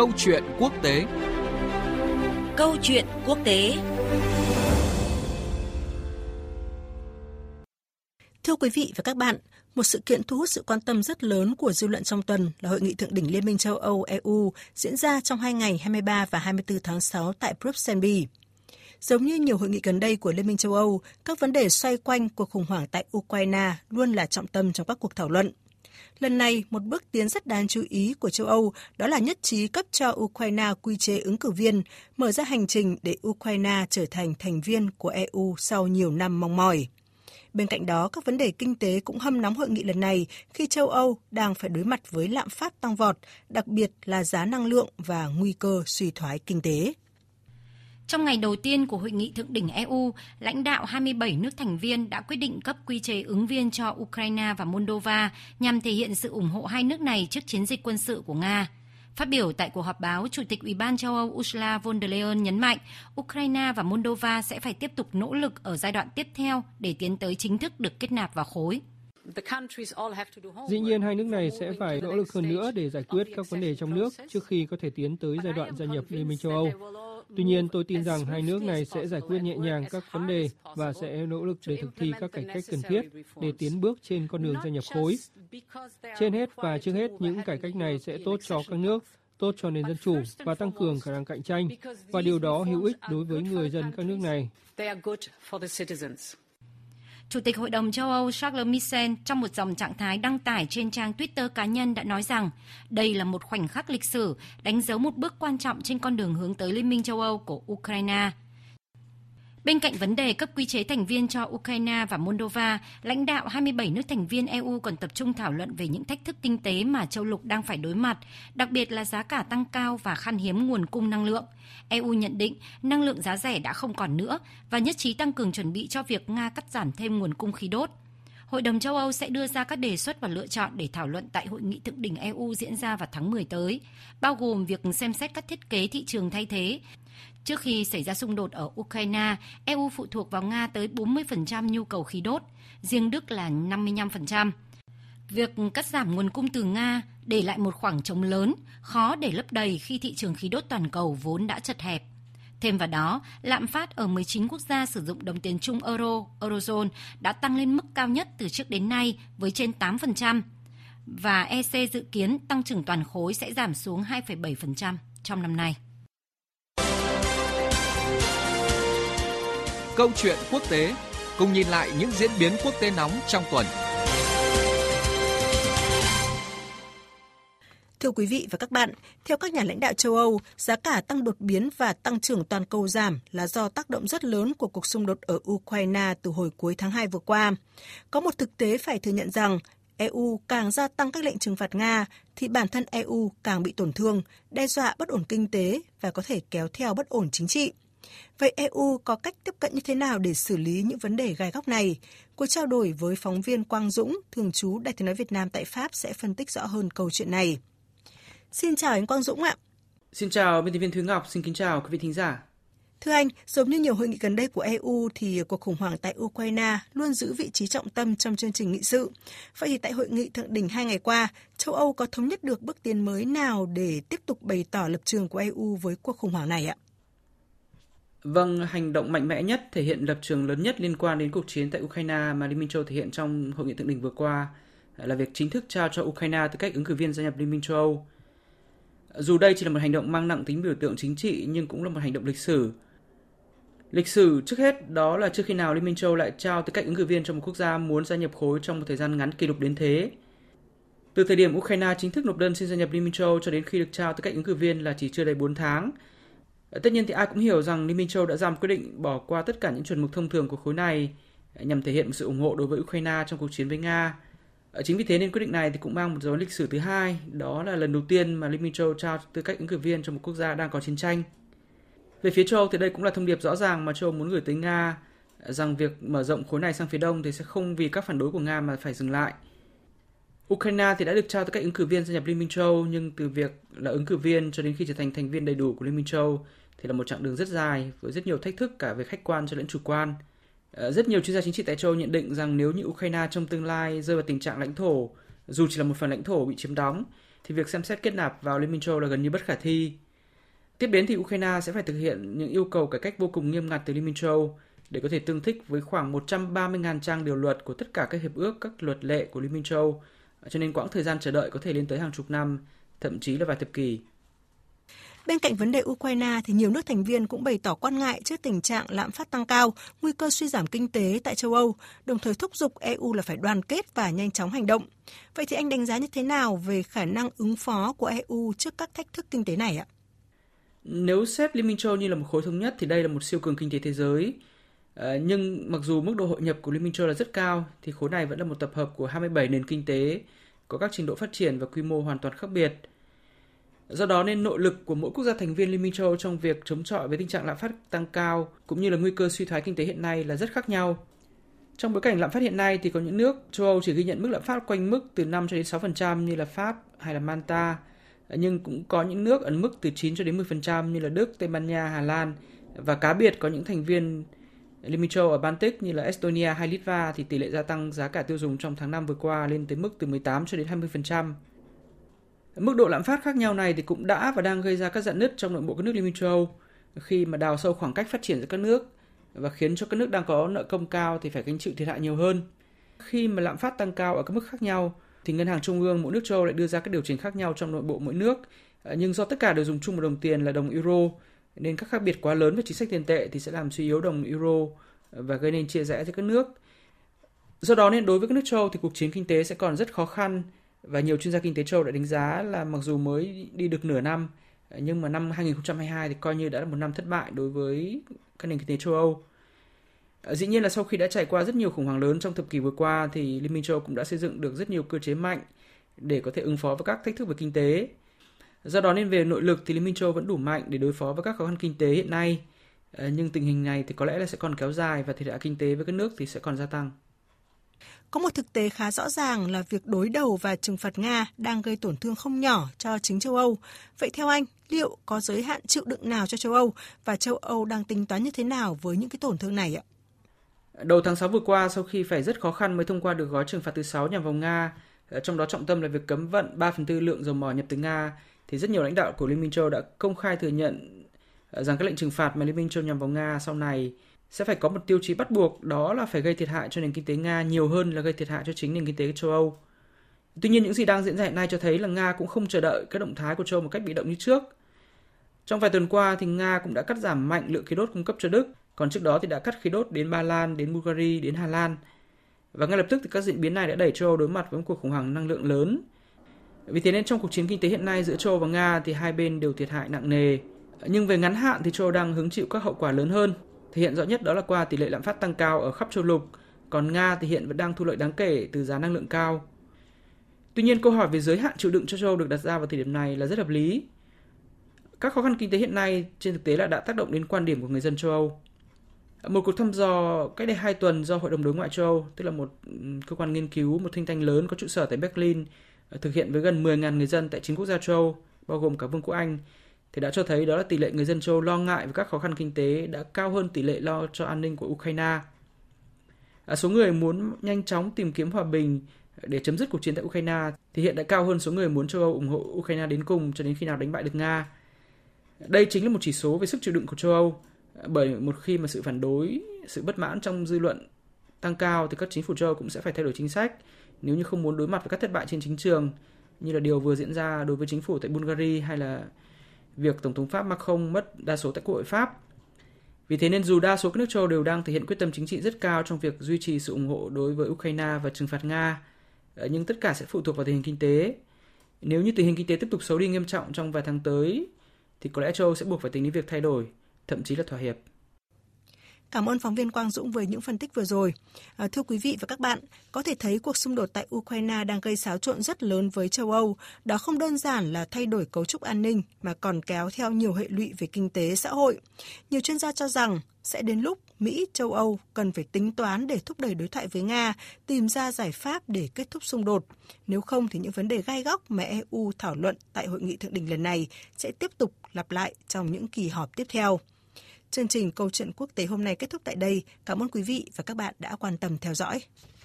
Câu chuyện quốc tế Câu chuyện quốc tế Thưa quý vị và các bạn, một sự kiện thu hút sự quan tâm rất lớn của dư luận trong tuần là Hội nghị Thượng đỉnh Liên minh châu Âu EU diễn ra trong hai ngày 23 và 24 tháng 6 tại Bruxelles, Bỉ. Giống như nhiều hội nghị gần đây của Liên minh châu Âu, các vấn đề xoay quanh cuộc khủng hoảng tại Ukraine luôn là trọng tâm trong các cuộc thảo luận. Lần này, một bước tiến rất đáng chú ý của châu Âu đó là nhất trí cấp cho Ukraine quy chế ứng cử viên, mở ra hành trình để Ukraine trở thành thành viên của EU sau nhiều năm mong mỏi. Bên cạnh đó, các vấn đề kinh tế cũng hâm nóng hội nghị lần này khi châu Âu đang phải đối mặt với lạm phát tăng vọt, đặc biệt là giá năng lượng và nguy cơ suy thoái kinh tế. Trong ngày đầu tiên của hội nghị thượng đỉnh EU, lãnh đạo 27 nước thành viên đã quyết định cấp quy chế ứng viên cho Ukraine và Moldova nhằm thể hiện sự ủng hộ hai nước này trước chiến dịch quân sự của Nga. Phát biểu tại cuộc họp báo, Chủ tịch Ủy ban châu Âu Ursula von der Leyen nhấn mạnh Ukraine và Moldova sẽ phải tiếp tục nỗ lực ở giai đoạn tiếp theo để tiến tới chính thức được kết nạp vào khối. Dĩ nhiên hai nước này sẽ phải nỗ lực hơn nữa để giải quyết các vấn đề trong nước trước khi có thể tiến tới giai đoạn gia nhập Liên minh châu Âu. Tuy nhiên, tôi tin rằng hai nước này sẽ giải quyết nhẹ nhàng các vấn đề và sẽ nỗ lực để thực thi các cải cách cần thiết để tiến bước trên con đường gia nhập khối. Trên hết và trước hết, những cải cách này sẽ tốt cho các nước, tốt cho nền dân chủ và tăng cường khả năng cạnh tranh, và điều đó hữu ích đối với người dân các nước này. Chủ tịch Hội đồng châu Âu Charles Michel trong một dòng trạng thái đăng tải trên trang Twitter cá nhân đã nói rằng, đây là một khoảnh khắc lịch sử, đánh dấu một bước quan trọng trên con đường hướng tới Liên minh châu Âu của Ukraine. Bên cạnh vấn đề cấp quy chế thành viên cho Ukraine và Moldova, lãnh đạo 27 nước thành viên EU còn tập trung thảo luận về những thách thức kinh tế mà châu lục đang phải đối mặt, đặc biệt là giá cả tăng cao và khan hiếm nguồn cung năng lượng. EU nhận định năng lượng giá rẻ đã không còn nữa và nhất trí tăng cường chuẩn bị cho việc Nga cắt giảm thêm nguồn cung khí đốt. Hội đồng châu Âu sẽ đưa ra các đề xuất và lựa chọn để thảo luận tại hội nghị thượng đỉnh EU diễn ra vào tháng 10 tới, bao gồm việc xem xét các thiết kế thị trường thay thế. Trước khi xảy ra xung đột ở Ukraine, EU phụ thuộc vào Nga tới 40% nhu cầu khí đốt, riêng Đức là 55%. Việc cắt giảm nguồn cung từ Nga để lại một khoảng trống lớn, khó để lấp đầy khi thị trường khí đốt toàn cầu vốn đã chật hẹp. Thêm vào đó, lạm phát ở 19 quốc gia sử dụng đồng tiền chung euro, eurozone đã tăng lên mức cao nhất từ trước đến nay với trên 8%, và EC dự kiến tăng trưởng toàn khối sẽ giảm xuống 2,7% trong năm nay. Câu chuyện quốc tế cùng nhìn lại những diễn biến quốc tế nóng trong tuần. Thưa quý vị và các bạn, theo các nhà lãnh đạo châu Âu, giá cả tăng đột biến và tăng trưởng toàn cầu giảm là do tác động rất lớn của cuộc xung đột ở Ukraine từ hồi cuối tháng 2 vừa qua. Có một thực tế phải thừa nhận rằng EU càng gia tăng các lệnh trừng phạt Nga thì bản thân EU càng bị tổn thương, đe dọa bất ổn kinh tế và có thể kéo theo bất ổn chính trị. Vậy EU có cách tiếp cận như thế nào để xử lý những vấn đề gai góc này? Cuộc trao đổi với phóng viên Quang Dũng, thường trú Đại tiếng nói Việt Nam tại Pháp sẽ phân tích rõ hơn câu chuyện này. Xin chào anh Quang Dũng ạ. Xin chào biên tập viên Thúy Ngọc, xin kính chào quý vị thính giả. Thưa anh, giống như nhiều hội nghị gần đây của EU thì cuộc khủng hoảng tại Ukraine luôn giữ vị trí trọng tâm trong chương trình nghị sự. Vậy thì tại hội nghị thượng đỉnh hai ngày qua, châu Âu có thống nhất được bước tiến mới nào để tiếp tục bày tỏ lập trường của EU với cuộc khủng hoảng này ạ? Vâng, hành động mạnh mẽ nhất thể hiện lập trường lớn nhất liên quan đến cuộc chiến tại Ukraine mà Liên minh châu thể hiện trong hội nghị thượng đỉnh vừa qua à, là việc chính thức trao cho Ukraine tư cách ứng cử viên gia nhập Liên minh châu Âu. Dù đây chỉ là một hành động mang nặng tính biểu tượng chính trị nhưng cũng là một hành động lịch sử. Lịch sử trước hết đó là trước khi nào Liên minh châu lại trao tư cách ứng cử viên cho một quốc gia muốn gia nhập khối trong một thời gian ngắn kỷ lục đến thế. Từ thời điểm Ukraine chính thức nộp đơn xin gia nhập Liên minh châu cho đến khi được trao tư cách ứng cử viên là chỉ chưa đầy 4 tháng – Ờ, tất nhiên thì ai cũng hiểu rằng Liên minh châu đã ra một quyết định bỏ qua tất cả những chuẩn mực thông thường của khối này ờ, nhằm thể hiện một sự ủng hộ đối với Ukraine trong cuộc chiến với Nga. Ờ, chính vì thế nên quyết định này thì cũng mang một dấu lịch sử thứ hai, đó là lần đầu tiên mà Liên minh châu trao tư cách ứng cử viên cho một quốc gia đang có chiến tranh. Về phía châu Âu thì đây cũng là thông điệp rõ ràng mà châu Âu muốn gửi tới Nga rằng việc mở rộng khối này sang phía đông thì sẽ không vì các phản đối của Nga mà phải dừng lại. Ukraine thì đã được trao tư cách ứng cử viên gia nhập Liên minh châu nhưng từ việc là ứng cử viên cho đến khi trở thành thành viên đầy đủ của Liên minh châu thì là một chặng đường rất dài với rất nhiều thách thức cả về khách quan cho lẫn chủ quan. Ờ, rất nhiều chuyên gia chính trị tại châu nhận định rằng nếu như Ukraine trong tương lai rơi vào tình trạng lãnh thổ, dù chỉ là một phần lãnh thổ bị chiếm đóng, thì việc xem xét kết nạp vào Liên minh châu là gần như bất khả thi. Tiếp đến thì Ukraine sẽ phải thực hiện những yêu cầu cải cách vô cùng nghiêm ngặt từ Liên minh châu để có thể tương thích với khoảng 130.000 trang điều luật của tất cả các hiệp ước, các luật lệ của Liên minh châu. Cho nên quãng thời gian chờ đợi có thể lên tới hàng chục năm, thậm chí là vài thập kỷ. Bên cạnh vấn đề Ukraine thì nhiều nước thành viên cũng bày tỏ quan ngại trước tình trạng lạm phát tăng cao, nguy cơ suy giảm kinh tế tại châu Âu, đồng thời thúc giục EU là phải đoàn kết và nhanh chóng hành động. Vậy thì anh đánh giá như thế nào về khả năng ứng phó của EU trước các thách thức kinh tế này ạ? Nếu xét Liên minh châu như là một khối thống nhất thì đây là một siêu cường kinh tế thế giới. Ờ, nhưng mặc dù mức độ hội nhập của Liên minh châu là rất cao thì khối này vẫn là một tập hợp của 27 nền kinh tế có các trình độ phát triển và quy mô hoàn toàn khác biệt – Do đó nên nội lực của mỗi quốc gia thành viên Liên minh châu trong việc chống chọi với tình trạng lạm phát tăng cao cũng như là nguy cơ suy thoái kinh tế hiện nay là rất khác nhau. Trong bối cảnh lạm phát hiện nay thì có những nước châu Âu chỉ ghi nhận mức lạm phát quanh mức từ 5 cho đến 6% như là Pháp hay là Malta, nhưng cũng có những nước ấn mức từ 9 cho đến 10% như là Đức, Tây Ban Nha, Hà Lan và cá biệt có những thành viên Liên minh châu ở Baltic như là Estonia hay Litva thì tỷ lệ gia tăng giá cả tiêu dùng trong tháng 5 vừa qua lên tới mức từ 18 cho đến 20%. Mức độ lạm phát khác nhau này thì cũng đã và đang gây ra các dạn nứt trong nội bộ các nước Liên minh châu Âu khi mà đào sâu khoảng cách phát triển giữa các nước và khiến cho các nước đang có nợ công cao thì phải gánh chịu thiệt hại nhiều hơn. Khi mà lạm phát tăng cao ở các mức khác nhau thì ngân hàng trung ương mỗi nước châu Âu lại đưa ra các điều chỉnh khác nhau trong nội bộ mỗi nước. Ờ, nhưng do tất cả đều dùng chung một đồng tiền là đồng euro nên các khác biệt quá lớn về chính sách tiền tệ thì sẽ làm suy yếu đồng euro và gây nên chia rẽ giữa các nước. Do đó nên đối với các nước châu thì cuộc chiến kinh tế sẽ còn rất khó khăn và nhiều chuyên gia kinh tế châu đã đánh giá là mặc dù mới đi được nửa năm, nhưng mà năm 2022 thì coi như đã là một năm thất bại đối với các nền kinh tế châu Âu. Ờ, dĩ nhiên là sau khi đã trải qua rất nhiều khủng hoảng lớn trong thập kỷ vừa qua thì Liên minh châu Âu cũng đã xây dựng được rất nhiều cơ chế mạnh để có thể ứng phó với các thách thức về kinh tế. Do đó nên về nội lực thì Liên minh châu Âu vẫn đủ mạnh để đối phó với các khó khăn kinh tế hiện nay. Ờ, nhưng tình hình này thì có lẽ là sẽ còn kéo dài và thiệt hại kinh tế với các nước thì sẽ còn gia tăng. Có một thực tế khá rõ ràng là việc đối đầu và trừng phạt Nga đang gây tổn thương không nhỏ cho chính châu Âu. Vậy theo anh, liệu có giới hạn chịu đựng nào cho châu Âu và châu Âu đang tính toán như thế nào với những cái tổn thương này ạ? Đầu tháng 6 vừa qua, sau khi phải rất khó khăn mới thông qua được gói trừng phạt thứ 6 nhằm vào Nga, Ờ, trong đó trọng tâm là việc cấm vận 3 phần tư lượng dầu mỏ nhập từ Nga, thì rất nhiều lãnh đạo của Liên minh châu đã công khai thừa nhận ờ, rằng các lệnh trừng phạt mà Liên minh châu nhằm vào Nga sau này sẽ phải có một tiêu chí bắt buộc đó là phải gây thiệt hại cho nền kinh tế Nga nhiều hơn là gây thiệt hại cho chính nền kinh tế châu Âu. Tuy nhiên những gì đang diễn ra hiện nay cho thấy là Nga cũng không chờ đợi các động thái của châu Âu một cách bị động như trước. Trong vài tuần qua thì Nga cũng đã cắt giảm mạnh lượng khí đốt cung cấp cho Đức, còn trước đó thì đã cắt khí đốt đến Ba Lan, đến Bulgaria, đến Hà Lan. Và ngay lập tức thì các diễn biến này đã đẩy châu Âu đối mặt với một cuộc khủng hoảng năng lượng lớn. Vì thế nên trong cuộc chiến kinh tế hiện nay giữa châu Âu và Nga thì hai bên đều thiệt hại nặng nề. Nhưng về ngắn hạn thì châu Âu đang hứng chịu các hậu quả lớn hơn Thể hiện rõ nhất đó là qua tỷ lệ lạm phát tăng cao ở khắp châu lục, còn Nga thì hiện vẫn đang thu lợi đáng kể từ giá năng lượng cao. Tuy nhiên, câu hỏi về giới hạn chịu đựng cho châu Âu được đặt ra vào thời điểm này là rất hợp lý. Các khó khăn kinh tế hiện nay trên thực tế là đã tác động đến quan điểm của người dân châu Âu. Một cuộc thăm dò cách đây 2 tuần do Hội đồng đối ngoại châu Âu, tức là một ừ, cơ quan nghiên cứu, một thanh thanh lớn có trụ sở tại Berlin, ờ, thực hiện với gần 10.000 người dân tại 9 quốc gia châu Âu, bao gồm cả Vương quốc Anh, thì đã cho thấy đó là tỷ lệ người dân châu lo ngại về các khó khăn kinh tế đã cao hơn tỷ lệ lo cho an ninh của Ukraine. À, số người muốn nhanh chóng tìm kiếm hòa bình để chấm dứt cuộc chiến tại Ukraine thì hiện đã cao hơn số người muốn châu Âu ủng hộ Ukraine đến cùng cho đến khi nào đánh bại được Nga. Đây chính là một chỉ số về sức chịu đựng của châu Âu, bởi một khi mà sự phản đối, sự bất mãn trong dư luận tăng cao thì các chính phủ châu Âu cũng sẽ phải thay đổi chính sách nếu như không muốn đối mặt với các thất bại trên chính trường như là điều vừa diễn ra đối với chính phủ tại Bulgaria hay là việc Tổng thống Pháp Macron mất đa số tại Quốc hội Pháp. Vì thế nên dù đa số các nước châu đều đang thể hiện quyết tâm chính trị rất cao trong việc duy trì sự ủng hộ đối với Ukraine và trừng phạt Nga, ờ, nhưng tất cả sẽ phụ thuộc vào tình hình kinh tế. Nếu như tình hình kinh tế tiếp tục xấu đi nghiêm trọng trong vài tháng tới, thì có lẽ châu sẽ buộc phải tính đến việc thay đổi, thậm chí là thỏa hiệp. Cảm ơn phóng viên Quang Dũng với những phân tích vừa rồi. À, thưa quý vị và các bạn, có thể thấy cuộc xung đột tại Ukraine đang gây xáo trộn rất lớn với châu Âu. Đó không đơn giản là thay đổi cấu trúc an ninh mà còn kéo theo nhiều hệ lụy về kinh tế xã hội. Nhiều chuyên gia cho rằng sẽ đến lúc Mỹ, châu Âu cần phải tính toán để thúc đẩy đối thoại với Nga, tìm ra giải pháp để kết thúc xung đột. Nếu không thì những vấn đề gai góc mà EU thảo luận tại hội nghị thượng đỉnh lần này sẽ tiếp tục lặp lại trong những kỳ họp tiếp theo. Chương trình Câu chuyện quốc tế hôm nay kết thúc tại đây. Cảm ơn quý vị và các bạn đã quan tâm theo dõi.